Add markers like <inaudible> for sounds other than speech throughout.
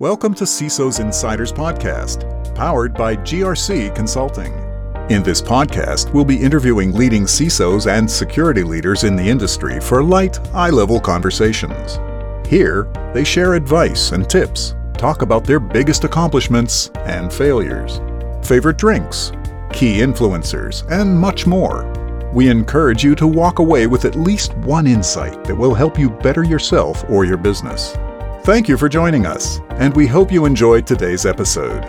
Welcome to CISO's Insiders Podcast, powered by GRC Consulting. In this podcast, we'll be interviewing leading CISOs and security leaders in the industry for light, eye level conversations. Here, they share advice and tips, talk about their biggest accomplishments and failures, favorite drinks, key influencers, and much more. We encourage you to walk away with at least one insight that will help you better yourself or your business. Thank you for joining us, and we hope you enjoyed today's episode.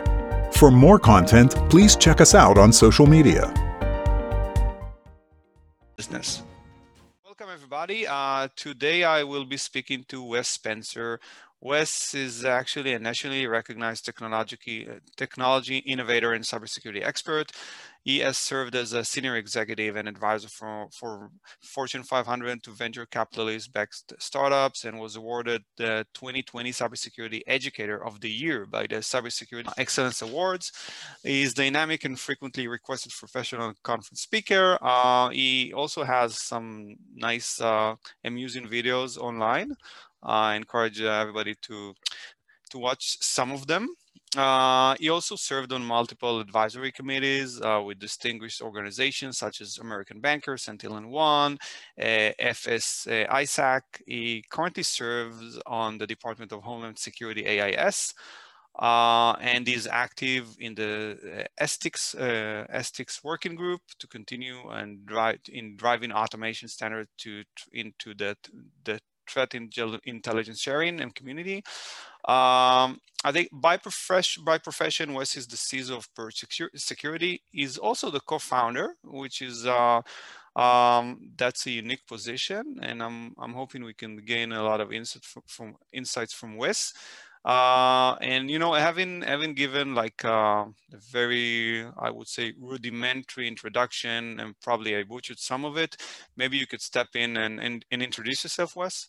For more content, please check us out on social media. Business. Welcome, everybody. Uh, today I will be speaking to Wes Spencer. Wes is actually a nationally recognized technology, technology innovator and cybersecurity expert. He has served as a senior executive and advisor for, for Fortune 500 to venture capitalist-backed startups and was awarded the 2020 Cybersecurity Educator of the Year by the Cybersecurity Excellence Awards. He is dynamic and frequently requested professional conference speaker. Uh, he also has some nice uh, amusing videos online. I encourage everybody to to watch some of them. Uh, he also served on multiple advisory committees uh, with distinguished organizations such as American Bankers, Antlion One, uh, FS ISAC. He currently serves on the Department of Homeland Security AIS. Uh, and is active in the STIX, uh, STIX working group to continue and drive in driving automation standards to into the, the threat intelligence sharing and community. Um, I think by profession, by profession, Wes is the CISO of Perch Security. He's also the co-founder, which is uh, um, that's a unique position, and I'm I'm hoping we can gain a lot of insight from, from insights from Wes. Uh, and you know, having having given like uh, a very, I would say, rudimentary introduction, and probably I butchered some of it. Maybe you could step in and and, and introduce yourself, Wes.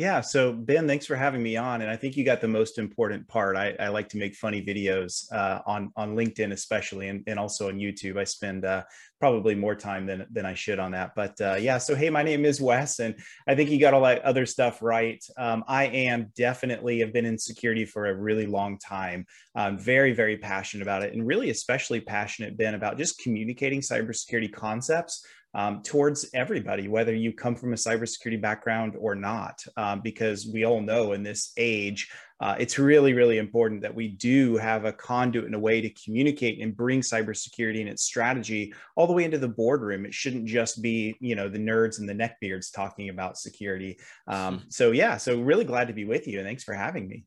Yeah. So Ben, thanks for having me on. And I think you got the most important part. I, I like to make funny videos uh, on on LinkedIn, especially, and, and also on YouTube. I spend uh, probably more time than than I should on that. But uh, yeah. So hey, my name is Wes, and I think you got all that other stuff right. Um, I am definitely have been in security for a really long time. I'm very very passionate about it, and really especially passionate Ben about just communicating cybersecurity concepts um, towards everybody, whether you come from a cybersecurity background or not, um, because we all know in this age, uh, it's really, really important that we do have a conduit and a way to communicate and bring cybersecurity and its strategy all the way into the boardroom. It shouldn't just be, you know, the nerds and the neckbeards talking about security. Um, <laughs> so yeah, so really glad to be with you and thanks for having me.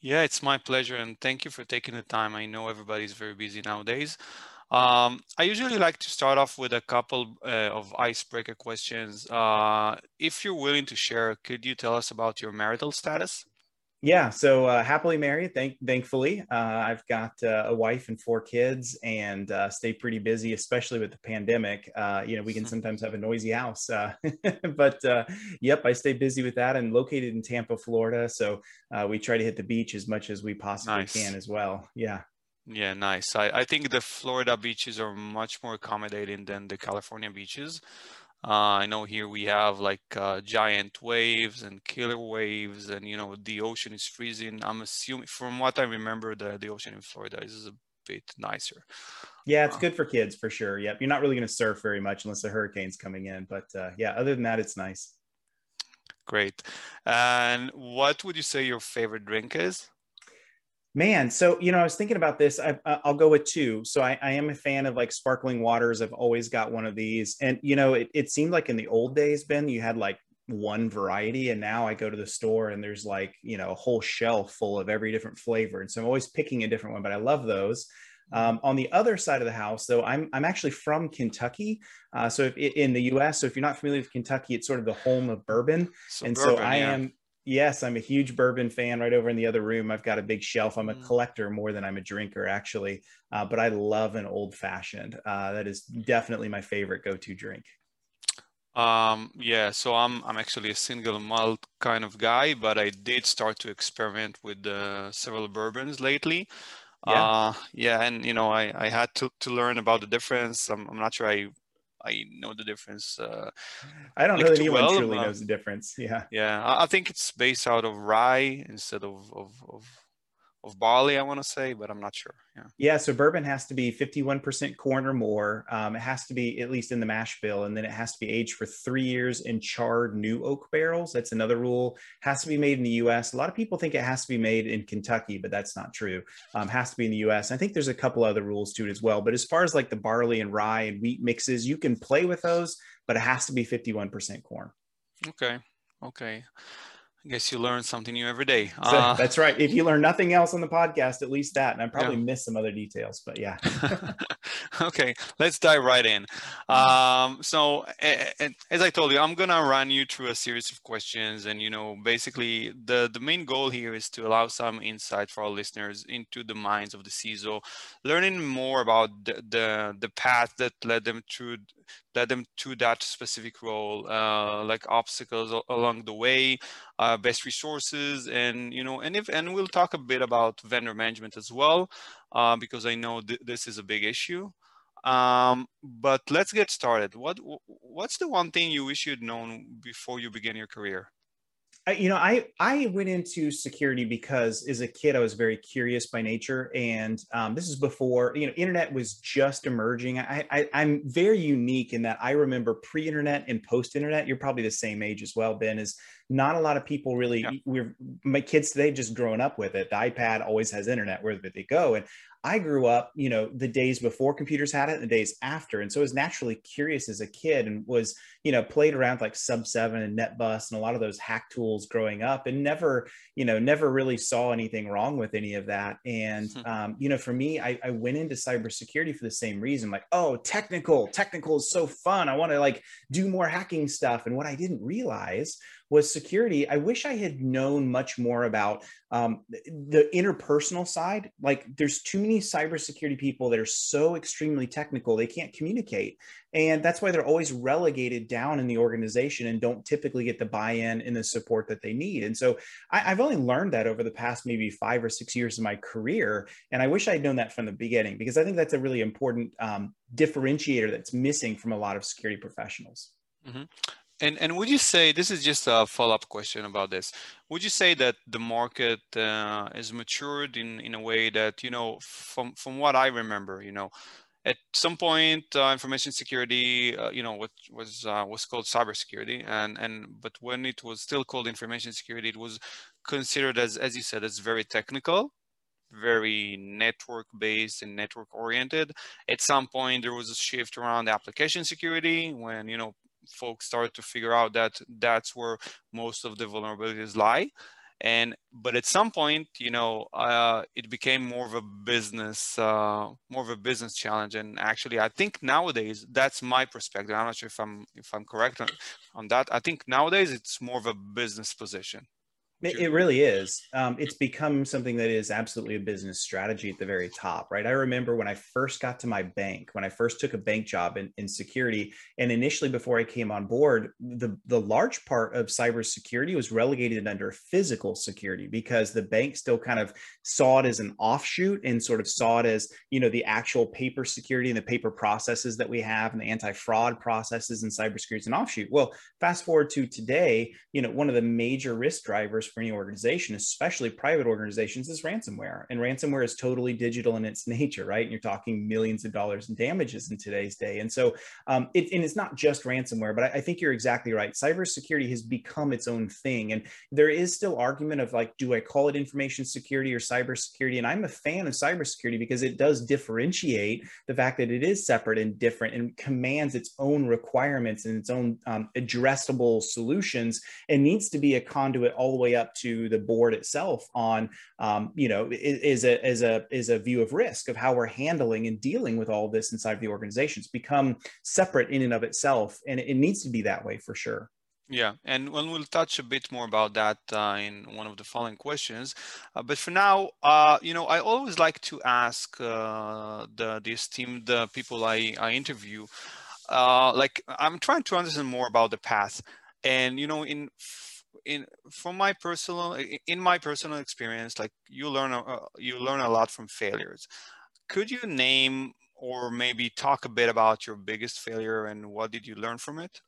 Yeah, it's my pleasure and thank you for taking the time. I know everybody's very busy nowadays. Um, I usually like to start off with a couple uh, of icebreaker questions. Uh, if you're willing to share, could you tell us about your marital status? Yeah, so uh, happily married, thank, thankfully. Uh, I've got uh, a wife and four kids and uh, stay pretty busy, especially with the pandemic. you know, we can sometimes have a noisy house, <laughs> but yep, I stay busy with that and located in Tampa, Florida. So we try to hit the beach as much as we possibly nice. can as well. Yeah. Yeah, nice. I, I think the Florida beaches are much more accommodating than the California beaches. Uh, I know here we have like uh, giant waves and killer waves, and you know the ocean is freezing. I'm assuming, from what I remember, the the ocean in Florida is a bit nicer. Yeah, it's uh, good for kids for sure. Yep, you're not really going to surf very much unless the hurricane's coming in, but uh, yeah, other than that, it's nice. Great. And what would you say your favorite drink is? Man, so you know, I was thinking about this. I, will go with two. So I, I, am a fan of like sparkling waters. I've always got one of these, and you know, it, it seemed like in the old days, Ben, you had like one variety, and now I go to the store and there's like you know a whole shelf full of every different flavor, and so I'm always picking a different one. But I love those. Um, on the other side of the house, though, I'm I'm actually from Kentucky. Uh, so if, in the U.S., so if you're not familiar with Kentucky, it's sort of the home of bourbon, so and so I yeah. am Yes, I'm a huge bourbon fan. Right over in the other room, I've got a big shelf. I'm a mm. collector more than I'm a drinker, actually. Uh, but I love an old fashioned. Uh, that is definitely my favorite go-to drink. Um, yeah, so I'm I'm actually a single malt kind of guy, but I did start to experiment with uh, several bourbons lately. Yeah. Uh, yeah, and you know, I, I had to, to learn about the difference. I'm, I'm not sure I I know the difference. Uh, I don't know that anyone well, truly knows the difference. Yeah. Yeah. I think it's based out of rye instead of, of, of of barley, I want to say, but I'm not sure. Yeah. Yeah. So bourbon has to be 51% corn or more. Um, it has to be at least in the mash bill, and then it has to be aged for three years in charred new oak barrels. That's another rule. Has to be made in the U.S. A lot of people think it has to be made in Kentucky, but that's not true. Um, has to be in the U.S. I think there's a couple other rules to it as well. But as far as like the barley and rye and wheat mixes, you can play with those, but it has to be 51% corn. Okay. Okay. I guess you learn something new every day. Uh, that's right. If you learn nothing else on the podcast, at least that. And I probably yeah. missed some other details, but yeah. <laughs> okay, let's dive right in. Um, so, as I told you, I'm gonna run you through a series of questions, and you know, basically, the the main goal here is to allow some insight for our listeners into the minds of the CISO, learning more about the the, the path that led them through led them to that specific role, uh, like obstacles along the way, uh, best resources, and you know, and if and we'll talk a bit about vendor management as well, uh, because I know th this is a big issue. Um, but let's get started. What what's the one thing you wish you'd known before you began your career? You know, I I went into security because as a kid I was very curious by nature, and um, this is before you know internet was just emerging. I, I I'm very unique in that I remember pre-internet and post-internet. You're probably the same age as well, Ben. Is not a lot of people really. Yeah. We're my kids today just growing up with it. The iPad always has internet wherever they go, and I grew up, you know, the days before computers had it and the days after. And so I was naturally curious as a kid and was, you know, played around like SubSeven and NetBus and a lot of those hack tools growing up and never, you know, never really saw anything wrong with any of that. And, hmm. um, you know, for me, I, I went into cybersecurity for the same reason, like, oh, technical, technical is so fun. I want to like do more hacking stuff. And what I didn't realize was security. I wish I had known much more about um, the interpersonal side. Like, there's too many cybersecurity people that are so extremely technical, they can't communicate. And that's why they're always relegated down in the organization and don't typically get the buy in and the support that they need. And so I, have only learned that over the past maybe five or six years of my career. And I wish I'd known that from the beginning because I think that's a really important um, differentiator that's missing from a lot of security professionals. Mm-hmm. And and would you say this is just a follow up question about this? Would you say that the market uh, is matured in in a way that you know from from what I remember, you know, at some point uh, information security, uh, you know, what was uh, was called cybersecurity, and and but when it was still called information security, it was considered as as you said, as very technical very network based and network oriented at some point there was a shift around application security when you know folks started to figure out that that's where most of the vulnerabilities lie. And but at some point you know uh, it became more of a business uh, more of a business challenge. And actually i think nowadays that's my perspective. I'm not sure if i'm if i'm correct on, on that. I think nowadays it's more of a business position it, it really is. Um, it's become something that is absolutely a business strategy at the very top, right? I remember when I first got to my bank, when I first took a bank job in, in security, and initially before I came on board, the, the large part of cybersecurity was relegated under physical security because the bank still kind of saw it as an offshoot and sort of saw it as, you know, the actual paper security and the paper processes that we have and the anti-fraud processes and cybersecurity is an offshoot. Well, fast forward to today, you know, one of the major risk drivers for any organization, especially private organizations, is ransomware. And ransomware is totally digital in its <laughs> nature, right? And you're talking millions of dollars in damages in today's day. And so, um, it, and it's not just ransomware, but I, I think you're exactly right. Cybersecurity has become its own thing. And there is still argument of like, do I call it information security or cybersecurity? And I'm a fan of cybersecurity because it does differentiate the fact that it is separate and different and commands its own requirements and its own um, addressable solutions and needs to be a conduit all the way up to the board itself on, um, you know, is a is a is a view of risk of how we're handling and dealing with all this inside of the organizations become separate in and of itself, and it needs to be that way for sure. Yeah, and we'll touch a bit more about that uh, in one of the following questions. Uh, but for now, uh, you know, I always like to ask uh, the, the esteemed uh, people I, I interview, uh, like I'm trying to understand more about the path. And, you know, in in from my personal in my personal experience like you learn a, you learn a lot from failures could you name or maybe talk a bit about your biggest failure and what did you learn from it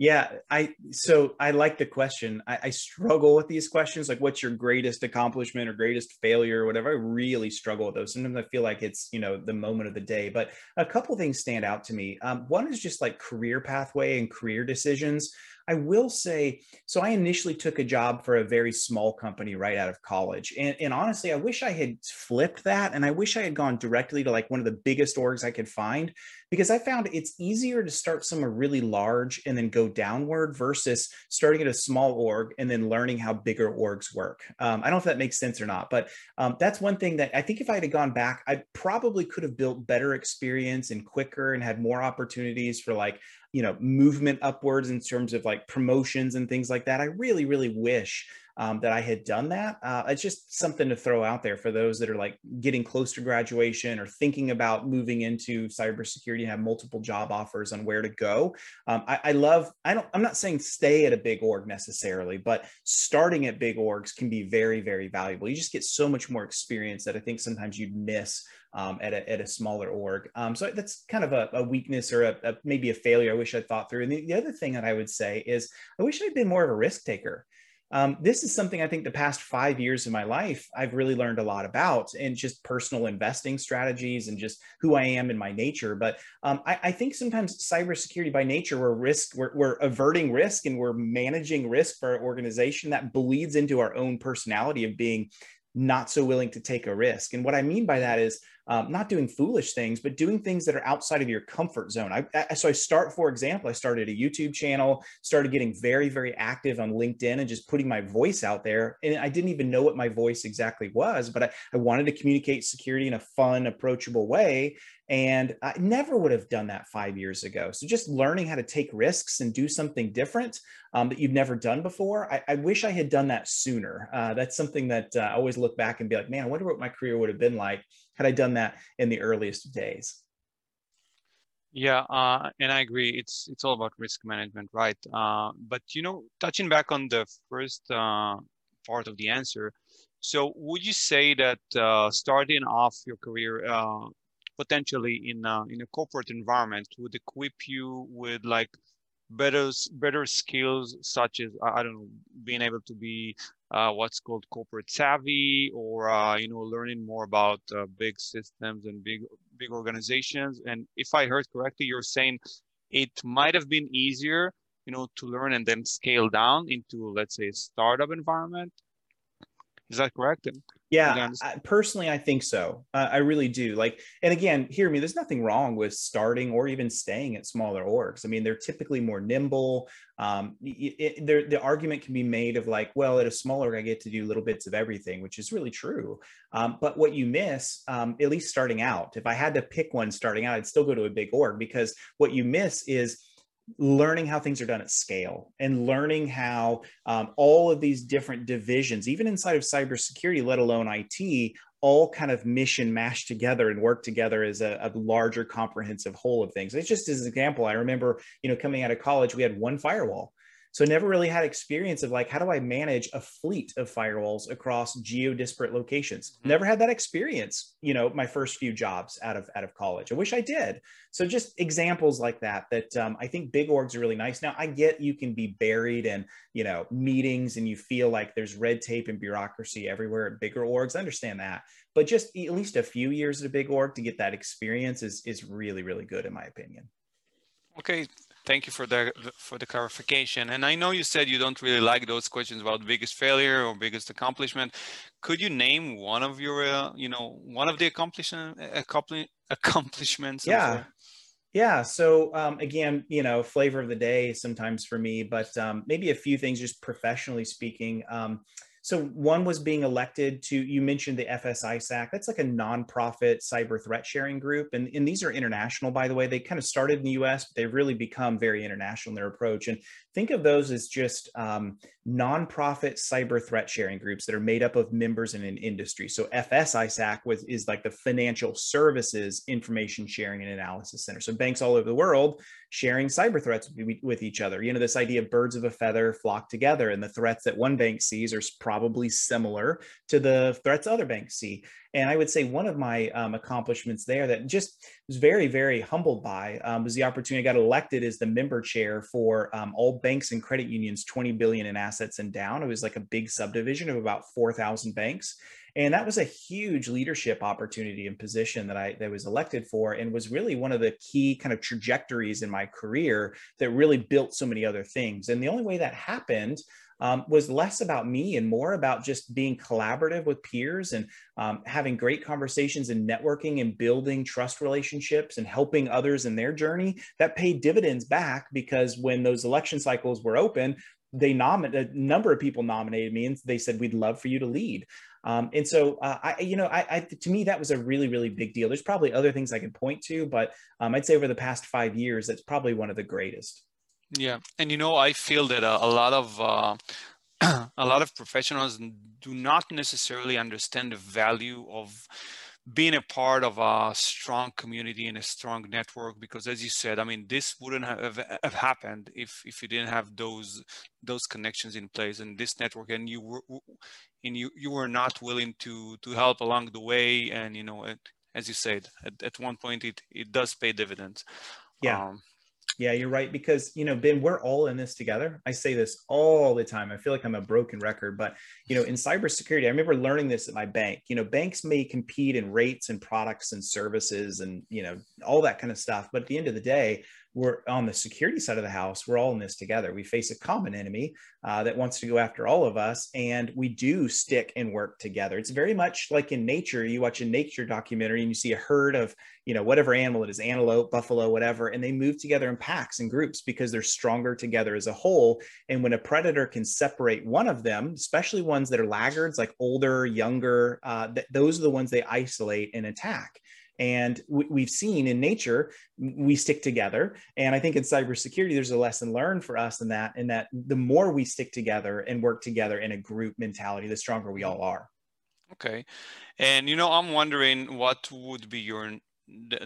Yeah, I so I like the question. I, I, struggle with these questions, like what's your greatest accomplishment or greatest failure or whatever. I really struggle with those. Sometimes I feel like it's you know the moment of the day. But a couple things stand out to me. Um, one is just like career pathway and career decisions. I will say, so I initially took a job for a very small company right out of college. And, and, honestly, I wish I had flipped that. And I wish I had gone directly to like one of the biggest orgs I could find because I found it's easier to start somewhere really large and then go downward versus starting at a small org and then learning how bigger orgs work. Um, I don't know if that makes sense or not, but um, that's one thing that I think if I had gone back, I probably could have built better experience and quicker and had more opportunities for like you know movement upwards in terms of like promotions and things like that. I really really wish um, that i had done that. Uh, it's just something to throw out there for those that are like getting close to graduation or thinking about moving into cybersecurity and have multiple job offers on where to go. Um, I, I love i don't i'm not saying stay at a big org necessarily but starting at big orgs can be very very valuable. You just get so much more experience that i think sometimes you'd miss um, at, a, at a smaller org. Um, so that's kind of a, a weakness or a, a, maybe a failure I wish I'd thought through. And the, the, other thing that I would say is I wish I'd been more of a risk taker. Um, this is something I think the past five years of my life, I've really learned a lot about and just personal investing strategies and just who I am in my nature. But um, I, I, think sometimes cybersecurity by nature, we're risk, we're, we're averting risk and we're managing risk for our organization that bleeds into our own personality of being not so willing to take a risk. And what I mean by that is um, not doing foolish things, but doing things that are outside of your comfort zone. I, I, so I start, for example, I started a YouTube channel, started getting very, very active on LinkedIn and just putting my voice out there. And I didn't even know what my voice exactly was, but I, I wanted to communicate security in a fun, approachable way. And I never would have done that five years ago. So just learning how to take risks and do something different um, that you've never done before. I, I, wish I had done that sooner. Uh, that's something that uh, I always look back and be like, man, I wonder what my career would have been like had I done that in the earliest days. Yeah, uh, and I agree. It's it's all about risk management, right? Uh, but you know, touching back on the first uh, part of the answer, so would you say that uh, starting off your career potentially in uh, in a corporate environment would equip you with like better better skills such as I don't know being able to be uh, what's called corporate savvy or uh, you know learning more about uh, big systems and big big organizations and if I heard correctly you're saying it might have been easier you know to learn and then scale down into let's say a startup environment is that correct? Yeah, I, personally, I think so. Uh, I really do. Like, and again, hear me. There's nothing wrong with starting or even staying at smaller orgs. I mean, they're typically more nimble. Um, it, it, the argument can be made of like, well, at a smaller, I get to do little bits of everything, which is really true. Um, but what you miss, um, at least starting out, if I had to pick one starting out, I'd still go to a big org because what you miss is learning how things are done at scale and learning how um, all of these different divisions, even inside of cybersecurity, let alone IT, all kind of mission mash together and work together as a, a, larger comprehensive whole of things. It's just as an example, I remember, you know, coming out of college, we had one firewall. So I never really had experience of like, how do I manage a fleet of firewalls across geo disparate locations? Mm-hmm. Never had that experience, you know, my first few jobs out of, out of college. I wish I did. So just examples like that, that um, I think big orgs are really nice. Now I get you can be buried in, you know, meetings and you feel like there's red tape and bureaucracy everywhere at bigger orgs. I understand that, but just at least a few years at a big org to get that experience is, is really, really good in my opinion. Okay, Thank you for the for the clarification. And I know you said you don't really like those questions about biggest failure or biggest accomplishment. Could you name one of your, uh, you know, one of the accomplishment accomplishments? Yeah. Yeah. So um, again, you know, flavor of the day sometimes for me, but um, maybe a few things just professionally speaking. Um, so one was being elected to, you mentioned the FS-ISAC. That's like a nonprofit cyber threat sharing group. And, and these are international, by the way. They kind of started in the US, but they've really become very international in their approach. And think of those as just um, nonprofit cyber threat sharing groups that are made up of members in an industry. So FS-ISAC was, is like the Financial Services Information Sharing and Analysis Center. So banks all over the world sharing cyber threats with each other. You know, this idea of birds of a feather flock together, and the threats that one bank sees are probably similar to the threats other banks see. And I would say one of my um, accomplishments there that just was very, very humbled by um, was the opportunity I got elected as the member chair for um, all banks and credit unions, 20 billion in assets and down. It was like a big subdivision of about 4,000 banks and that was a huge leadership opportunity and position that I that was elected for and was really one of the key kind of trajectories in my career that really built so many other things. And the only way that happened um, was less about me and more about just being collaborative with peers and um, having great conversations and networking and building trust relationships and helping others in their journey that paid dividends back because when those election cycles were open they nominated a number of people nominated me and they said we'd love for you to lead um, and so, uh, I, you know, I, I, to me, that was a really, really big deal. There's probably other things I can point to, but um, I'd say over the past five years, that's probably one of the greatest. Yeah, and you know, I feel that a, a lot of uh, <clears throat> a lot of professionals do not necessarily understand the value of being a part of a strong community and a strong network because as you said i mean this wouldn't have, have happened if if you didn't have those those connections in place and this network and you were and you you were not willing to to help along the way and you know it, as you said at, at one point it it does pay dividends. Yeah. Um, yeah, you're right. Because, you know, Ben, we're all in this together. I say this all the time. I feel like I'm a broken record, but, you know, in cybersecurity, I remember learning this at my bank. You know, banks may compete in rates and products and services and, you know, all that kind of stuff. But at the end of the day, we're on the security side of the house we're all in this together. We face a common enemy uh, that wants to go after all of us and we do stick and work together. It's very much like in nature you watch a nature documentary and you see a herd of you know whatever animal it is antelope buffalo whatever and they move together in packs and groups because they're stronger together as a whole. And when a predator can separate one of them especially ones that are laggards like older younger uh, th- those are the ones they isolate and attack and we, have seen in nature, we stick together. And I think in cybersecurity, there's a lesson learned for us in that, in that the more we stick together and work together in a group mentality, the stronger we all are. Okay. And, you know, I'm wondering what would be your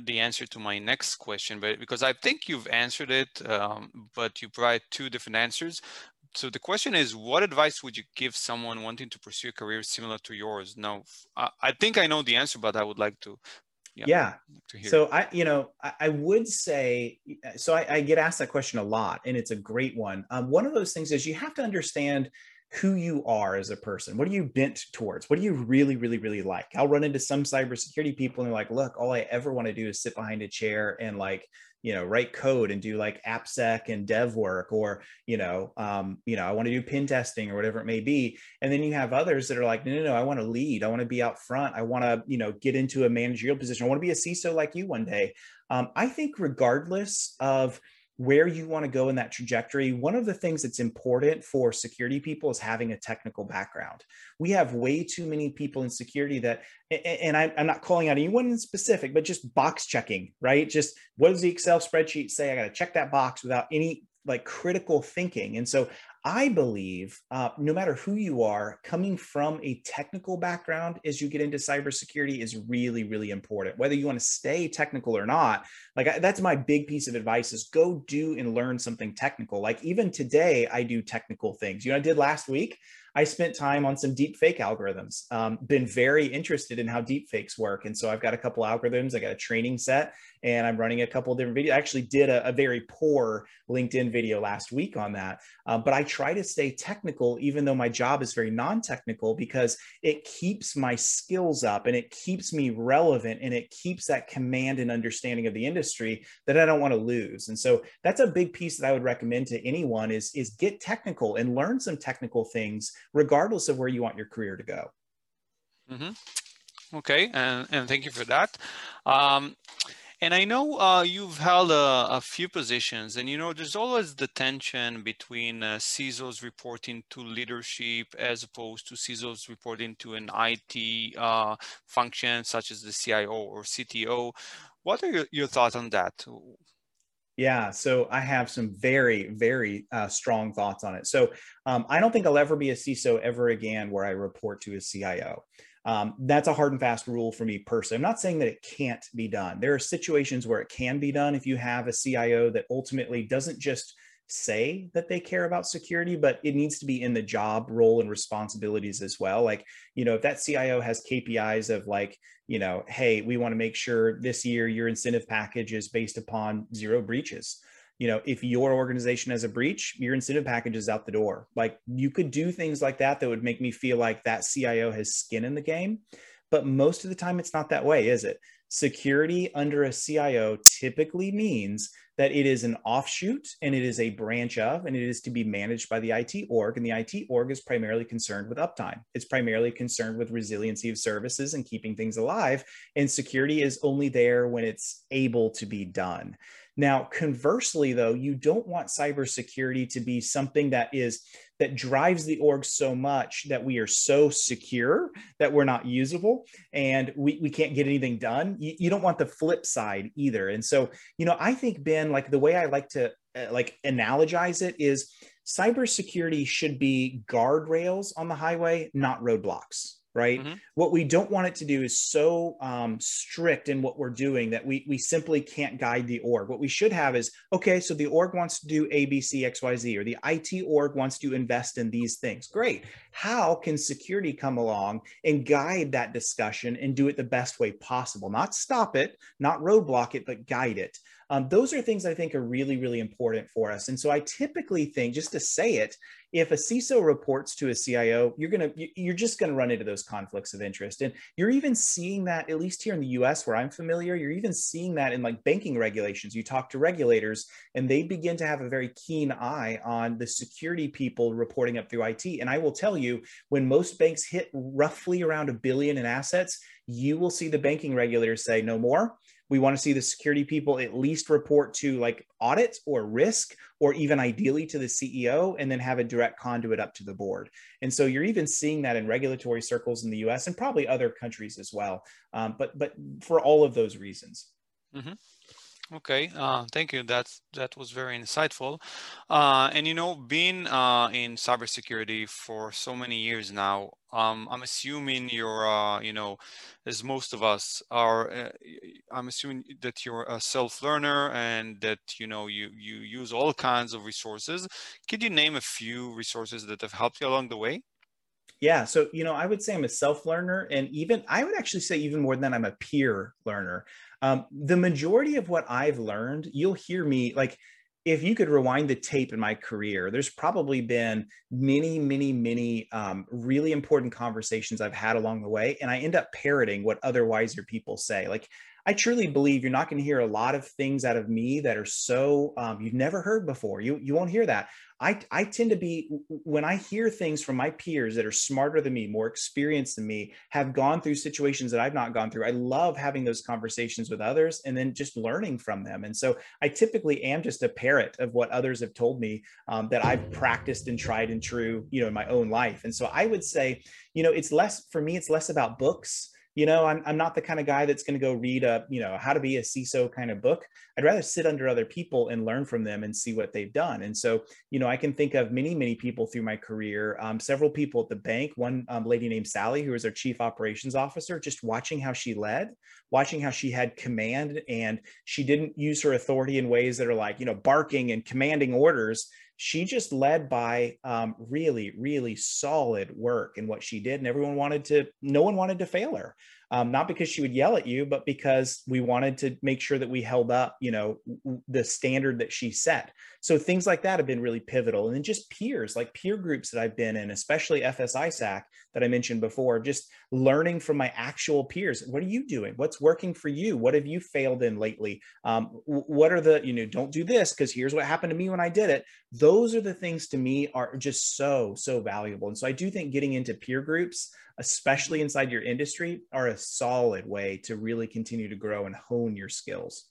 the, answer to my next question, but because I think you've answered it, um, but you provide two different answers. So the question is, what advice would you give someone wanting to pursue a career similar to yours? Now, I think I know the answer, but I would like to yeah, yeah. so i you know I, I, would say so I, I, get asked that question a lot and it's a great one. Um, one of those things is you have to understand who you are as a person. What are you bent towards? What do you really really really like? I'll run into some cybersecurity people and they're like look all i ever want to do is sit behind a chair and like you know write code and do like appsec and dev work or you know um, you know i want to do pen testing or whatever it may be. And then you have others that are like no no no i want to lead. I want to be out front. I want to you know get into a managerial position. I want to be a ciso like you one day. Um, i think regardless of where you want to go in that trajectory, one of the things that's important for security people is having a technical background. We have way too many people in security that, and I'm not calling out anyone in specific, but just box checking, right? Just what does the Excel spreadsheet say? I got to check that box without any like critical thinking. And so I believe uh, no matter who you are, coming from a technical background as you get into cybersecurity is really, really important. Whether you want to stay technical or not, like I, that's my big piece of advice: is go do and learn something technical. Like even today, I do technical things. You know, I did last week. I spent time on some deep fake algorithms. Um, been very interested in how deep fakes work, and so I've got a couple algorithms. I got a training set, and I'm running a couple different videos. I actually did a, a, very poor LinkedIn video last week on that, uh, but I try to stay technical, even though my job is very non-technical, because it keeps my skills up and it keeps me relevant and it keeps that command and understanding of the industry that I don't want to lose. And so that's a big piece that I would recommend to anyone is is get technical and learn some technical things regardless of where you want your career to go. Mm-hmm. Okay, and, and thank you for that. Um, and I know uh, you've held a, a, few positions, and you know there's always the tension between uh, CISOs reporting to leadership as opposed to CISOs reporting to an IT uh, function such as the CIO or CTO. What are your, your thoughts on that? Yeah, so I have some very, very uh, strong thoughts on it. So um, I don't think I'll ever be a CISO ever again where I report to a CIO. Um, that's a hard and fast rule for me personally. I'm not saying that it can't be done. There are situations where it can be done if you have a CIO that ultimately doesn't just say that they care about security, but it needs to be in the job role and responsibilities as well. Like, you know, if that CIO has KPIs of like, you know, hey, we want to make sure this year your incentive package is based upon zero breaches. You know, if your organization has a breach, your incentive package is out the door. Like you could do things like that that would make me feel like that CIO has skin in the game. But most of the time, it's not that way, is it? Security under a CIO typically means that it is an offshoot and it is a branch of, and it is to be managed by the IT org. And the IT org is primarily concerned with uptime. It's primarily concerned with resiliency of services and keeping things alive. And security is only there when it's able to be done. Now, conversely, though, you don't want cybersecurity to be something that is that drives the org so much that we are so secure that we're not usable and we, we can't get anything done. You, you don't want the flip side either. And so, you know, I think Ben, like the way I like to uh, like analogize it is cybersecurity should be guardrails on the highway, not roadblocks right? Mm-hmm. What we don't want it to do is so um, strict in what we're doing that we we simply can't guide the org. What we should have is okay, so the org wants to do A, B, C, X, Y, Z, or the IT org wants to invest in these things. Great. How can security come along and guide that discussion and do it the best way possible? Not stop it, not roadblock it, but guide it. Um, those are things I think are really, really important for us. And so I typically think, just to say it, if a CISO reports to a CIO, you're gonna you're just gonna run into those conflicts of interest, and you're even seeing that at least here in the U.S. where I'm familiar. You're even seeing that in like banking regulations. You talk to regulators, and they begin to have a very keen eye on the security people reporting up through IT. And I will tell you, when most banks hit roughly around a billion in assets, you will see the banking regulators say no more we want to see the security people at least report to like audit or risk, or even ideally to the CEO, and then have a direct conduit up to the board. And so you're even seeing that in regulatory circles in the US and probably other countries as well. Um, but, but for all of those reasons. Mm-hmm. Okay, uh, thank you. That's that was very insightful. Uh, and you know, being uh, in cybersecurity for so many years now, um, I'm assuming you're, uh, you know, as most of us are. Uh, I'm assuming that you're a self-learner and that you know you you use all kinds of resources. Could you name a few resources that have helped you along the way? Yeah. So, you know, I would say I'm a self learner. And even, I would actually say even more than I'm a peer learner. Um, the majority of what I've learned, you'll hear me like, if you could rewind the tape in my career, there's probably been many, many, many um, really important conversations I've had along the way. And I end up parroting what other wiser people say. Like, I truly believe you're not going to hear a lot of things out of me that are so um, you've never heard before. You you won't hear that. I I tend to be when I hear things from my peers that are smarter than me, more experienced than me, have gone through situations that I've not gone through. I love having those conversations with others and then just learning from them. And so I typically am just a parrot of what others have told me um, that I've practiced and tried and true, you know, in my own life. And so I would say, you know, it's less for me. It's less about books you know i'm, I'm not the kind of guy that's going to go read a you know how to be a ciso kind of book. I'd rather sit under other people and learn from them and see what they've done. And so you know i can think of many many people through my career. Um, several people at the bank one um, lady named sally who was our chief operations officer just watching how she led watching how she had command and she didn't use her authority in ways that are like you know barking and commanding orders she just led by um, really, really solid work in what she did. And everyone wanted to, no one wanted to fail her. Um, not because she would yell at you, but because we wanted to make sure that we held up, you know, the standard that she set. So things like that have been really pivotal. And then just peers, like peer groups that I've been in, especially FSISAC that I mentioned before, just learning from my actual peers. What are you doing? What's working for you? What have you failed in lately? Um, what are the, you know, don't do this because here's what happened to me when I did it. Those are the things to me are just so, so valuable. And so I do think getting into peer groups, especially inside your industry, are a solid way to really continue to grow and hone your skills.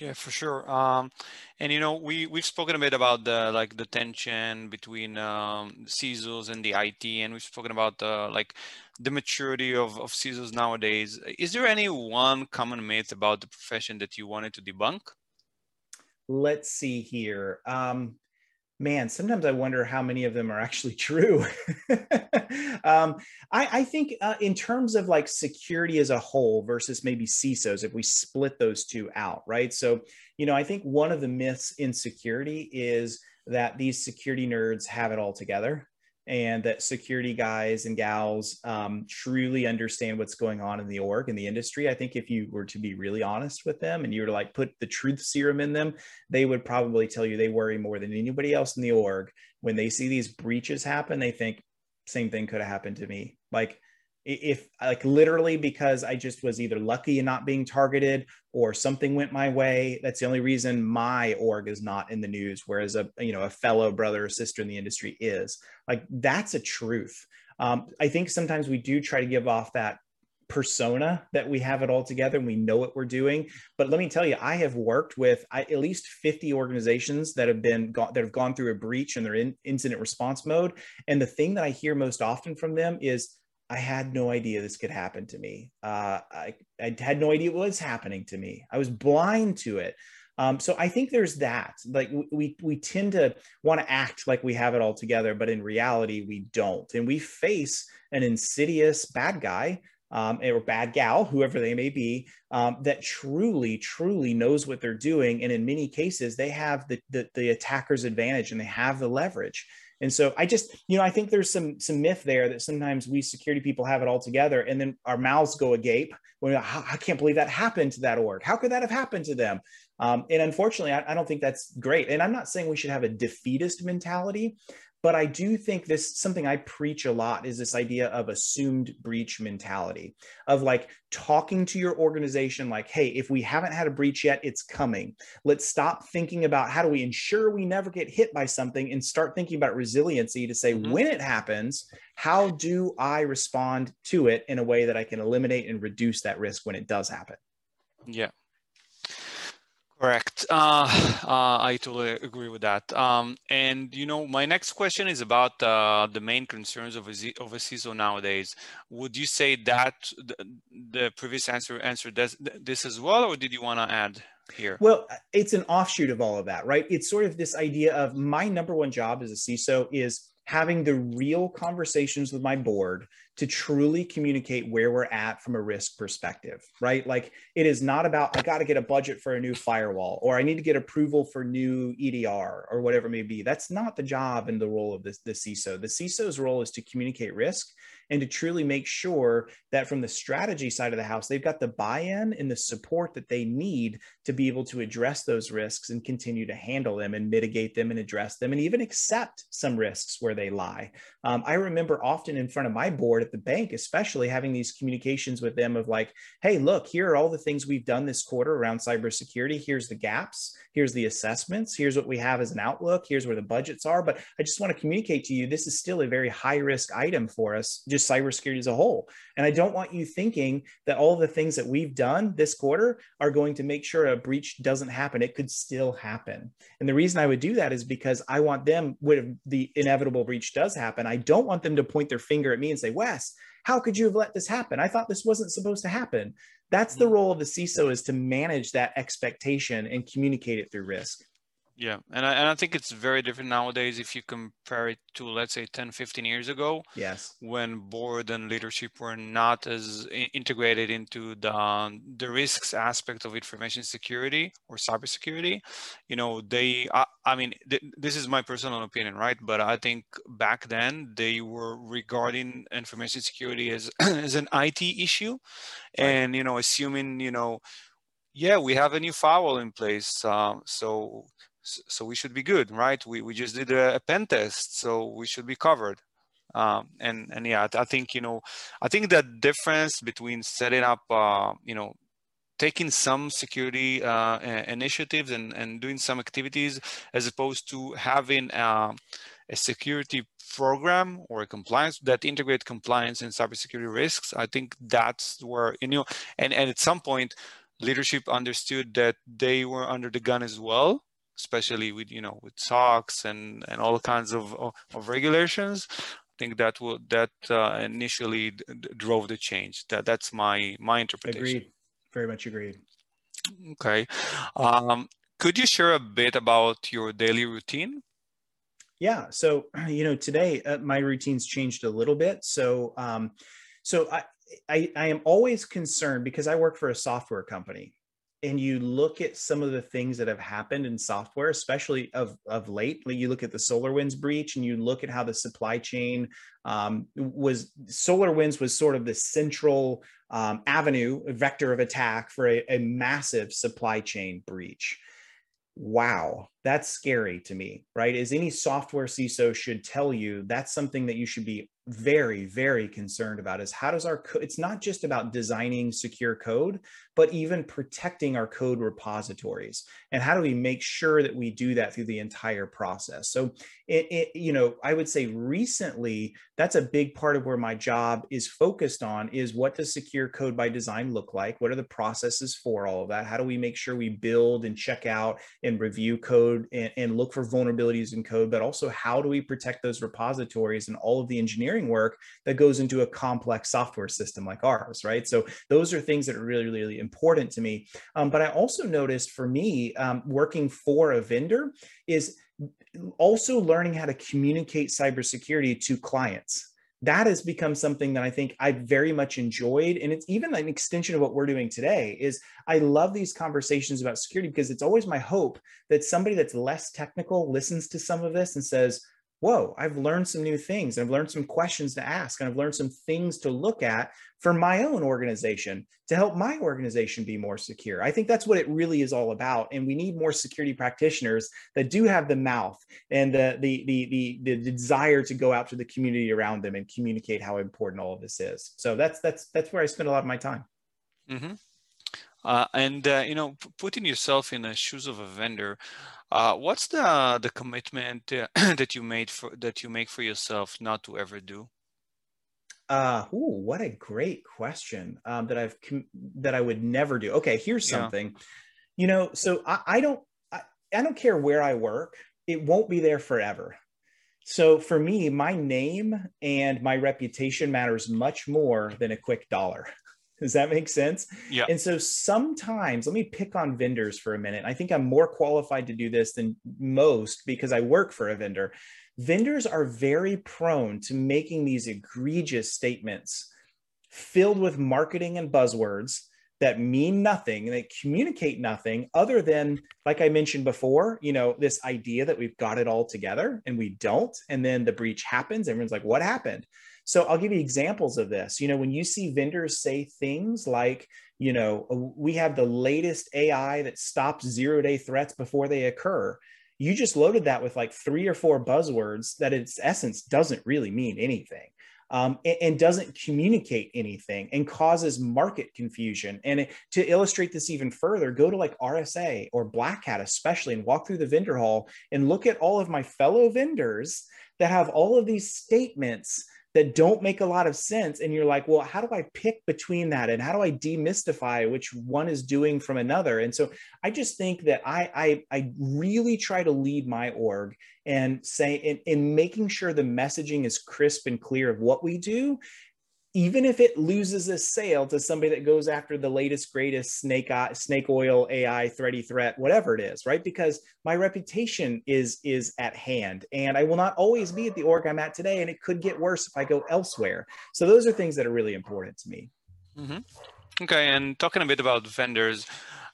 Yeah, for sure. Um, and you know, we we've spoken a bit about the like the tension between um, CISOs and the IT, and we've spoken about the like the maturity of of CISOs nowadays. Is there any one common myth about the profession that you wanted to debunk? Let's see here. Um, man, sometimes I wonder how many of them are actually true. <laughs> um, I, I, think uh, in terms of like security as a whole versus maybe CISOs, if we split those two out, right? So, you know, I think one of the myths in security is that these security nerds have it all together and that security guys and gals um, truly understand what's going on in the org in the industry. I think if you were to be really honest with them and you were to like put the truth serum in them, they would probably tell you they worry more than anybody else in the org. When they see these breaches happen, they think same thing could have happened to me. Like if like literally because I just was either lucky in not being targeted or something went my way. That's the only reason my org is not in the news, whereas a you know a fellow brother or sister in the industry is. Like that's a truth. Um, I think sometimes we do try to give off that persona that we have it all together and we know what we're doing. But let me tell you, I have worked with I, at least 50 organizations that have been that have gone through a breach and they're in incident response mode. And the thing that I hear most often from them is I had no idea this could happen to me. Uh, I, I had no idea what was happening to me. I was blind to it. Um, so I think there's that. Like we we tend to want to act like we have it all together, but in reality we don't. And we face an insidious bad guy um, or bad gal, whoever they may be, um, that truly, truly knows what they're doing. And in many cases, they have the, the, the attacker's advantage and they have the leverage. And so I just, you know, I think there's some some myth there that sometimes we security people have it all together, and then our mouths go agape when I can't believe that happened to that org. How could that have happened to them? Um, and unfortunately, I, I, don't think that's great. And I'm not saying we should have a defeatist mentality, but I do think this something I preach a lot is this idea of assumed breach mentality of like talking to your organization like, hey, if we haven't had a breach yet, it's coming. Let's stop thinking about how do we ensure we never get hit by something and start thinking about resiliency to say mm-hmm. when it happens, how do I respond to it in a way that I can eliminate and reduce that risk when it does happen? Yeah. Correct. Uh, uh, I totally agree with that. Um, and you know, my next question is about uh, the main concerns of a, of a CISO nowadays. Would you say that the, the previous answer answered this, this as well, or did you want to add here? Well, it's an offshoot of all of that, right? It's sort of this idea of my number one job as a CISO is having the real conversations with my board to truly communicate where we're at from a risk perspective, right? Like it is not about, I got to get a budget for a new firewall or I need to get approval for new EDR or whatever it may be. That's not the job and the role of this, the CISO. The CISO's role is to communicate risk and to truly make sure that from the strategy side of the house, they've got the buy in and the support that they need to be able to address those risks and continue to handle them and mitigate them and address them and even accept some risks where they lie. Um, I remember often in front of my board at the bank, especially having these communications with them of like, hey, look, here are all the things we've done this quarter around cybersecurity. Here's the gaps. Here's the assessments. Here's what we have as an outlook. Here's where the budgets are. But I just want to communicate to you this is still a very high risk item for us, just cybersecurity as a whole. And I don't want you thinking that all the things that we've done this quarter are going to make sure a breach doesn't happen. It could still happen. And the reason I would do that is because I want them, when the inevitable breach does happen, I don't want them to point their finger at me and say, Wes, how could you have let this happen? I thought this wasn't supposed to happen. That's the mm-hmm. role of the CISO is to manage that expectation and communicate it through risk. Yeah, and I, and I think it's very different nowadays if you compare it to, let's say, 10, 15 years ago. Yes. When board and leadership were not as integrated into the, the risks aspect of information security or cybersecurity. You know, they, I, I mean, th- this is my personal opinion, right? But I think back then they were regarding information security as, <clears throat> as an IT issue. Right. And, you know, assuming, you know, yeah, we have a new firewall in place. Um, so so we should be good, right? We, we just did a, a pen test, so we should be covered. Um, and and yeah, I think you know, I think that difference between setting up, uh, you know, taking some security uh, initiatives and, and doing some activities as opposed to having uh, a security program or a compliance that integrate compliance and cybersecurity risks. I think that's where you know, and, and at some point, leadership understood that they were under the gun as well especially with you know with SOX and and all kinds of of, of regulations. I think that will that uh, initially drove the change. That that's my my interpretation. Agreed. Very much agreed. Okay. Um, could you share a bit about your daily routine? Yeah. So, <clears throat> you know, today uh, my routine's changed a little bit. So, um, so I, I, I am always concerned because I work for a software company and you look at some of the things that have happened in software, especially of, of late, you look at the SolarWinds breach and you look at how the supply chain um, was SolarWinds was sort of the central um, avenue, vector of attack for a, a massive supply chain breach. Wow, that's scary to me, right? Is any software CISO should tell you, that's something that you should be very very concerned about is how does our co- it's not just about designing secure code but even protecting our code repositories. And how do we make sure that we do that through the entire process? So it, it, you know i would say recently that's a big part of where my job is focused on is what does secure code by design look like? What are the processes for all of that? How do we make sure we build and check out and review code and, and look for vulnerabilities in code but also how do we protect those repositories and all of the engineering work that goes into a complex software system like ours right? So those are things that are really really important to me. Um, but i also noticed for me um, working for a vendor is also learning how to communicate cybersecurity to clients that has become something that I think I very much enjoyed. And it's even an extension of what we're doing today is I love these conversations about security because it's always my hope that somebody that's less technical listens to some of this and says, whoa, I've learned some new things. I've learned some questions to ask, and I've learned some things to look at for my own organization to help my organization be more secure. I think that's what it really is all about. And we need more security practitioners that do have the mouth and the the the the, the desire to go out to the community around them and communicate how important all of this is. So that's that's that's where I spend a lot of my time. Mm-hmm. Uh, and uh, you know, putting yourself in the shoes of a vendor, uh, what's the the commitment uh, <clears throat> that you made for that you make for yourself not to ever do? Uh, ooh, what a great question um, that I've that I would never do. Okay, here's something. Yeah. You know, so I, I don't I, I don't care where I work. It won't be there forever. So for me, my name and my reputation matters much more than a quick dollar. Does that make sense? Yeah. And so sometimes, let me pick on vendors for a minute. I think I'm more qualified to do this than most because I work for a vendor. Vendors are very prone to making these egregious statements filled with marketing and buzzwords that mean nothing and they communicate nothing other than like i mentioned before you know this idea that we've got it all together and we don't and then the breach happens everyone's like what happened so I'll give you examples of this. You know, when you see vendors say things like, you know, uh, we have the latest AI that stops zero day threats before they occur. You just loaded that with like three or four buzzwords that its essence doesn't really mean anything. Um, and, and, doesn't communicate anything and causes market confusion. And it, to illustrate this even further, go to like RSA or Black Hat, especially, and walk through the vendor hall and look at all of my fellow vendors that have all of these statements that don't make a lot of sense and you're like well how do i pick between that and how do i demystify which one is doing from another? And so i just think that i i, I really try to lead my org and say in, in making sure the messaging is crisp and clear of what we do even if it loses a sale to somebody that goes after the latest greatest snake snake oil ai thready threat whatever it is right? Because my reputation is is at hand and i will not always be at the org i'm at today and it could get worse if i go elsewhere. So those are things that are really important to me. Mm-hmm. okay and talking a bit about vendors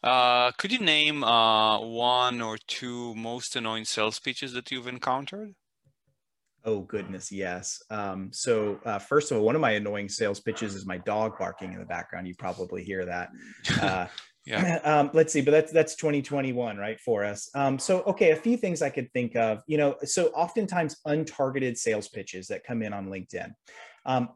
uh, could you name uh, one or two most annoying sales pitches that you've encountered Oh goodness, yes. Um, so uh, first of all, one of my annoying sales pitches is my dog barking in the background. You probably hear that. <laughs> Uh, yeah. <laughs> Um, let's see, but that's that's 2021, right, for us. Um, so okay, a few things I could think of. You know, so oftentimes untargeted sales pitches that come in on LinkedIn um,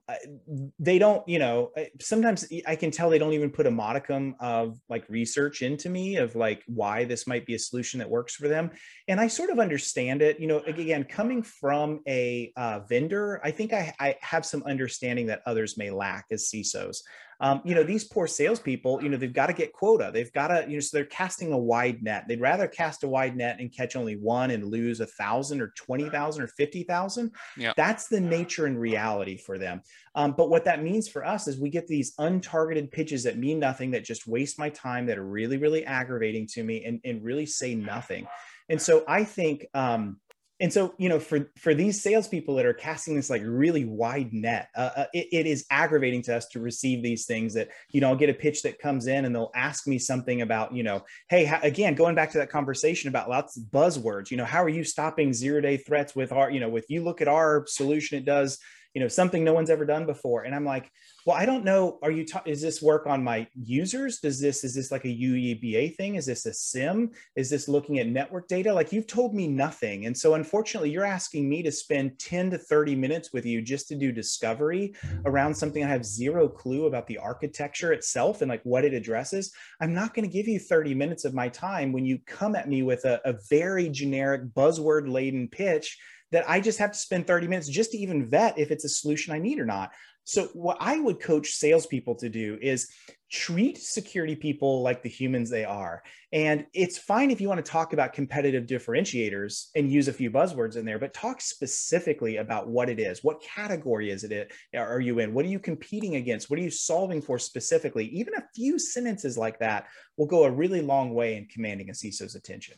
they don't you know sometimes i can tell they don't even put a modicum of like research into me of like why this might be a solution that works for them. And i sort of understand it you know again coming from a uh, vendor i think I, I have some understanding that others may lack as cisos um, you know, these poor salespeople, you know, they've got to get quota. They've got to, you know, so they're casting a wide net. They'd rather cast a wide net and catch only one and lose a thousand or 20,000 or 50,000. Yeah. That's the nature and reality for them. Um, but what that means for us is we get these untargeted pitches that mean nothing, that just waste my time, that are really, really aggravating to me and, and really say nothing. And so I think, um, and so you know for for these salespeople that are casting this like really wide net uh, uh, it, it is aggravating to us to receive these things that you know i'll get a pitch that comes in and they'll ask me something about you know hey again going back to that conversation about lots of buzzwords you know how are you stopping zero day threats with our you know if you look at our solution it does you know something no one's ever done before. And i'm like well i don't know are you ta- is this work on my users? Does this is this like a ueba thing? Is this a SIEM? Is this looking at network data? Like you've told me nothing. And so unfortunately you're asking me to spend 10 to 30 minutes with you just to do discovery around something i have zero clue about the architecture itself and like what it addresses. I'm not going to give you 30 minutes of my time when you come at me with a, a very generic buzzword laden pitch that I just have to spend 30 minutes just to even vet if it's a solution I need or not. So, what I would coach salespeople to do is treat security people like the humans they are. And it's fine if you want to talk about competitive differentiators and use a few buzzwords in there, but talk specifically about what it is. What category is it? Are you in? What are you competing against? What are you solving for specifically? Even a few sentences like that will go a really long way in commanding a CISO's attention.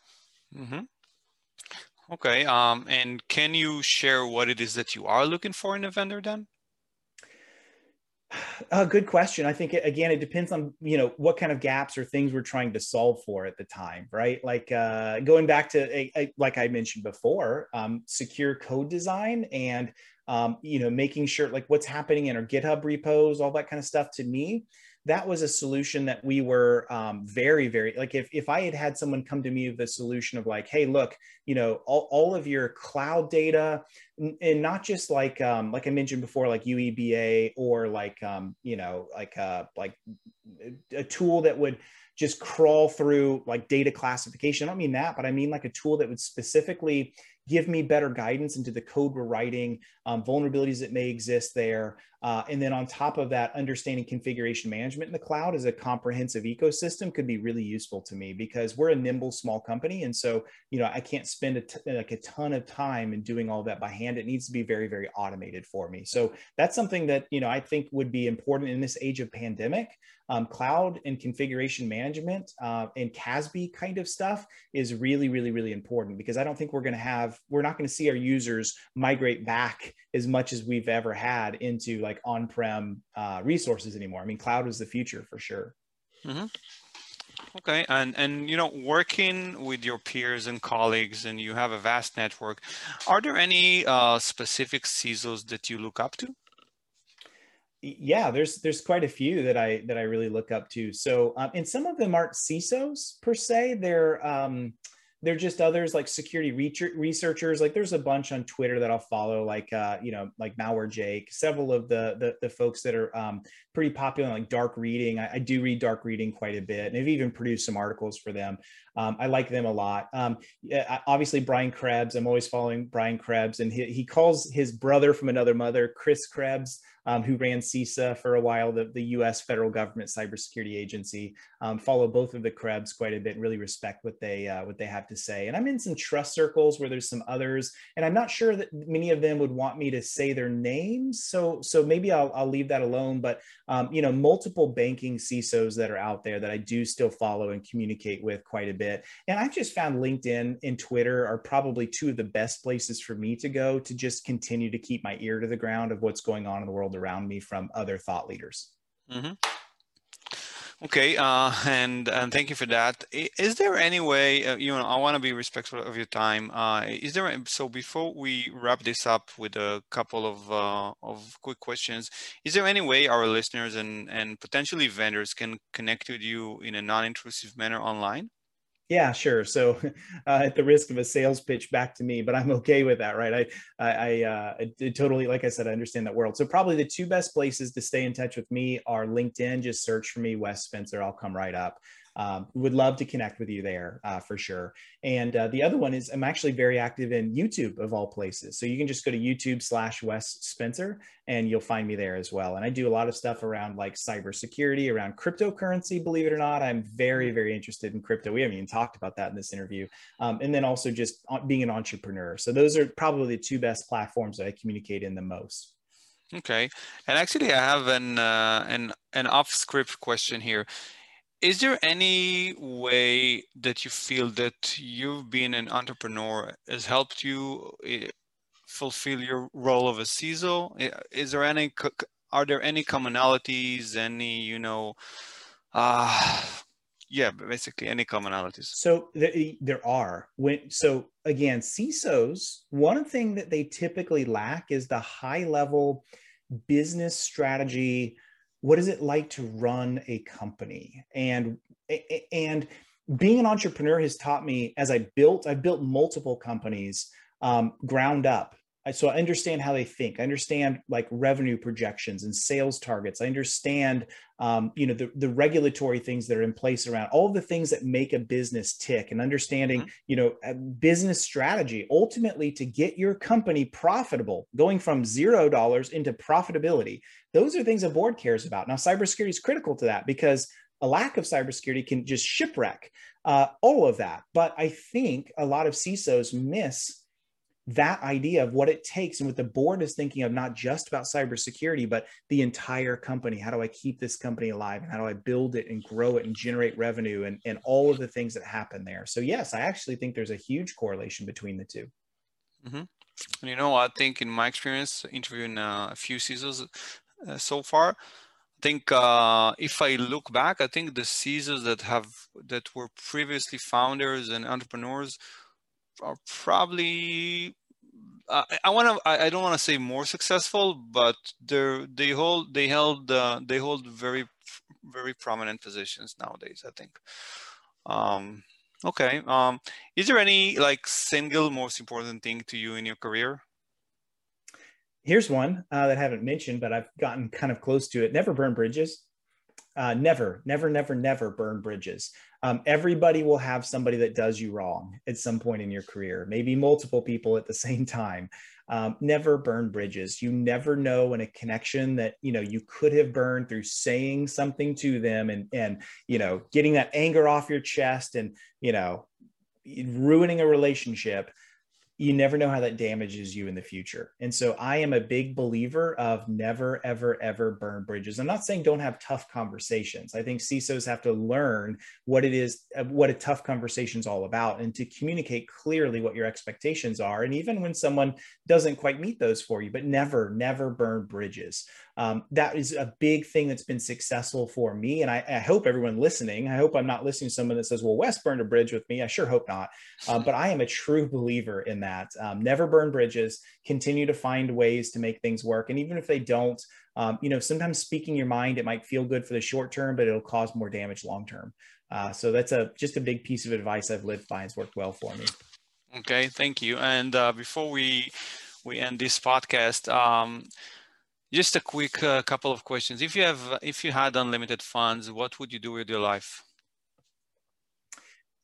Mm-hmm. Okay. Um, and can you share what it is that you are looking for in a vendor then? A good question. I think again, it depends on you know what kind of gaps or things we're trying to solve for at the time, right? Like uh, going back to a, a, like I mentioned before, um, secure code design and um, you know making sure like what's happening in our GitHub repos, all that kind of stuff. To me, that was a solution that we were um, very very like if, if i had had someone come to me with a solution of like hey look you know all, all of your cloud data and not just like um, like i mentioned before like ueba or like um, you know like uh, like a tool that would just crawl through like data classification i don't mean that but i mean like a tool that would specifically give me better guidance into the code we're writing, um, vulnerabilities that may exist there. Uh, and then on top of that, understanding configuration management in the cloud as a comprehensive ecosystem could be really useful to me because we're a nimble small company. And so, you know, I can't spend a like a ton of time in doing all that by hand. It needs to be very, very automated for me. So that's something that, you know, I think would be important in this age of pandemic. Um, cloud and configuration management uh, and CASB kind of stuff is really, really, really important because I don't think we're going to have, we're not going to see our users migrate back as much as we've ever had into like on-prem uh, resources anymore. I mean, cloud is the future for sure. Mm-hmm. Okay, and and you know, working with your peers and colleagues, and you have a vast network. Are there any uh, specific CISOs that you look up to? yeah there's there's quite a few that i that i really look up to so um, and some of them aren't cisos per se they're um they're just others like security researchers like there's a bunch on twitter that i'll follow like uh, you know like malware jake several of the the, the folks that are um, pretty popular like dark reading. I, I, do read dark reading quite a bit and I've even produced some articles for them. Um, i like them a lot. Um, obviously brian krebs i'm always following brian krebs and he, he calls his brother from another mother chris krebs um, who ran CISA for a while, the, the US federal government cybersecurity agency. Um, follow both of the Krebs quite a bit, really respect what they uh, what they have to say. And I'm in some trust circles where there's some others, and I'm not sure that many of them would want me to say their names. So so maybe I'll, I'll leave that alone. But um, you know, multiple banking CISOs that are out there that I do still follow and communicate with quite a bit. And I've just found LinkedIn and Twitter are probably two of the best places for me to go to just continue to keep my ear to the ground of what's going on in the world around me from other thought leaders. Mm-hmm. Okay, uh, and and thank you for that. Is there any way uh, you know? I want to be respectful of your time. Uh, is there so before we wrap this up with a couple of uh, of quick questions? Is there any way our listeners and and potentially vendors can connect with you in a non-intrusive manner online? Yeah, sure. So, <laughs> uh, at the risk of a sales pitch back to me, but I'm okay with that, right? I, I, I, uh, I totally, like I said, I understand that world. So, probably the two best places to stay in touch with me are LinkedIn. Just search for me, Wes Spencer. I'll come right up. Um, would love to connect with you there uh, for sure. And uh, the other one is I'm actually very active in YouTube of all places. So you can just go to YouTube slash Wes Spencer and you'll find me there as well. And I do a lot of stuff around like cybersecurity, around cryptocurrency. Believe it or not, I'm very, very interested in crypto. We haven't even talked about that in this interview. Um, and then also just being an entrepreneur. So those are probably the two best platforms that I communicate in the most. Okay, and actually, I have an uh, an an off-script question here is there any way that you feel that you've been an entrepreneur has helped you eh, fulfill your role of a CISO? Eh, is there any, are there any commonalities, any, you know, uh, yeah, basically any commonalities. So there, there are. When so again, CISOs, one thing that they typically lack is the high level business strategy. What is it like to run a company? And and being an entrepreneur has taught me as I built, I built multiple companies um, ground up so I understand how they think. I understand like revenue projections and sales targets. I understand, um, you know, the, the regulatory things that are in place around all the things that make a business tick and understanding, mm-hmm. you know, business strategy ultimately to get your company profitable, going from zero dollars into profitability. Those are things a board cares about. Now, cybersecurity is critical to that because a lack of cybersecurity can just shipwreck uh, all of that. But I think a lot of CISOs miss that idea of what it takes and what the board is thinking of not just about cybersecurity but the entire company. How do i keep this company alive? And how do i build it and grow it and generate revenue and, and all of the things that happen there? So yes i actually think there's a huge correlation between the 2 mm-hmm. and you know i think in my experience interviewing uh, a few CISOs uh, so far I think uh, if I look back, I think the CISOs that have that were previously founders and entrepreneurs are probably uh, I want to. I, don't want to say more successful, but they they hold they held uh, they hold very very prominent positions nowadays. I think. Um, okay. Um, is there any like single most important thing to you in your career? Here's one uh, that I haven't mentioned, but I've gotten kind of close to it. Never burn bridges. Uh, never, never, never, never burn bridges um, everybody will have somebody that does you wrong at some point in your career, maybe multiple people at the <laughs> same time. Um, never burn bridges. You never know in a connection that you know you could have burned through saying something to them and and you know getting that anger off your chest and you know ruining a relationship you never know how that damages you in the future. And so I am a big believer of never, ever, ever burn bridges. I'm not saying don't have tough conversations. I think CISOs have to learn what it is, uh, what a tough conversation is all about, and to communicate clearly what your expectations are. And even when someone doesn't quite meet those for you, but never, never burn bridges um, that is a big thing that's been successful for me. And I, I, hope everyone listening, I hope I'm not listening to someone that says, well, Wes burned a bridge with me. I sure hope not. Uh, but I am a true believer in that. Um, never burn bridges, continue to find ways to make things work. And even if they don't, um, you know, sometimes speaking your mind, it might feel good for the short term, but it'll cause more damage long term. Uh, so that's a just a big piece of advice I've lived by. It's worked well for me. Okay, thank you. And uh, before we we end this podcast, um, just a quick uh, couple of questions. If you have, if you had unlimited funds, what would you do with your life?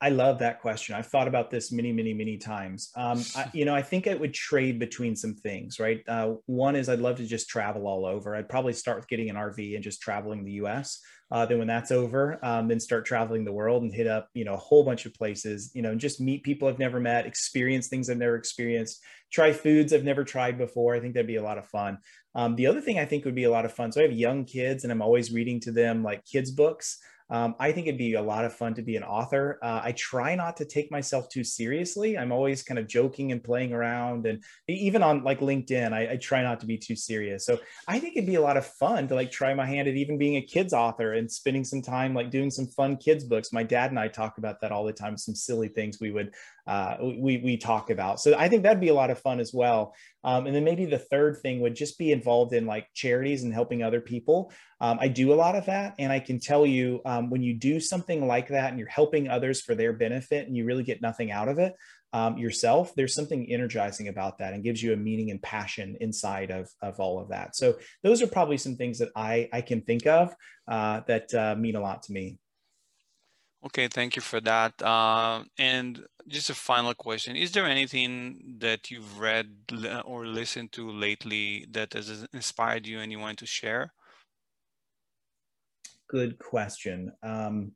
I love that question. I've thought about this many, many, many times. Um, I, <laughs> you know, I think I would trade between some things, right? Uh, one is I'd love to just travel all over. I'd probably start with getting an RV and just traveling the U.S. Uh, then when that's over, um, then start traveling the world and hit up, you know, a whole bunch of places. You know, just meet people I've never met, experience things I've never experienced, try foods I've never tried before. I think that'd be a lot of fun. Um, the other thing I think would be a lot of fun. So I have young kids, and I'm always reading to them like kids books. Um, I think it'd be a lot of fun to be an author. Uh, I try not to take myself too seriously. I'm always kind of joking and playing around, and even on like LinkedIn, I, I, try not to be too serious. So I think it'd be a lot of fun to like try my hand at even being a kids author and spending some time like doing some fun kids books. My dad and I talk about that all the time. Some silly things we would uh, we we talk about. So I think that'd be a lot of fun as well. Um, and then maybe the third thing would just be involved in like charities and helping other people. Um, I do a lot of that, and I can tell you um, when you do something like that and you're helping others for their benefit, and you really get nothing out of it um, yourself, there's something energizing about that and gives you a meaning and passion inside of of all of that. So those are probably some things that I I can think of uh, that uh, mean a lot to me. Okay, thank you for that. Uh, and just a final question: Is there anything that you've read or listened to lately that has inspired you and you want to share? Good question. Um,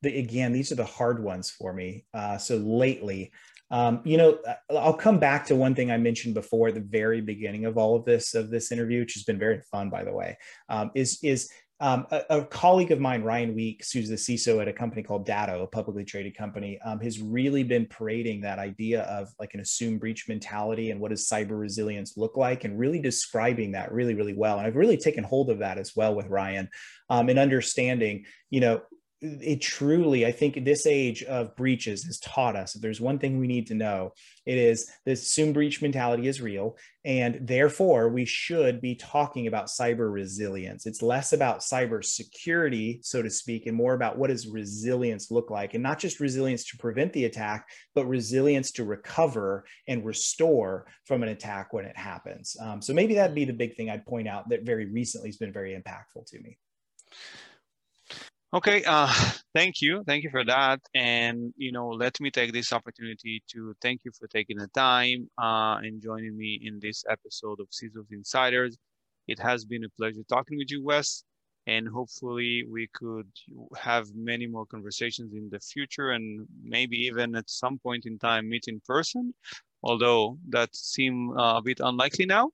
the, again, these are the hard ones for me. Uh, so lately, um, you know, uh, I'll come back to one thing I mentioned before at the very beginning of all of this of this interview, which has been very fun, by the way. Um, is is Um, a, a, colleague of mine, Ryan Weeks, who's the CISO at a company called Datto, a publicly traded company, um, has really been parading that idea of like an assumed breach mentality and what does cyber resilience look like, and really describing that really, really well. And I've really taken hold of that as well with Ryan um, and understanding, you know, it truly, I think this age of breaches has taught us if there's one thing we need to know, it is the assumed breach mentality is real. And therefore, we should be talking about cyber resilience. It's less about cyber security, so to speak, and more about what does resilience look like. And not just resilience to prevent the attack, but resilience to recover and restore from an attack when it happens. Um, so maybe that'd be the big thing I'd point out that very recently has been very impactful to me. Okay, uh, <laughs> thank you. Thank you for that. And, you know, let me take this opportunity to thank you for taking the time uh, and joining me in this episode of CISO's Insiders. It has been a pleasure talking with you, Wes. And hopefully we could have many more conversations in the future and maybe even at some point in time meet in person, although that seems uh, a bit unlikely now.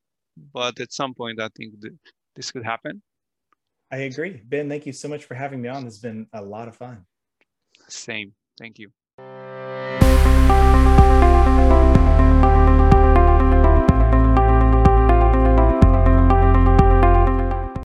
But at some point, I think this could happen. I agree. Ben, thank you so much for having me on. This has been a lot of fun. Same. Thank you.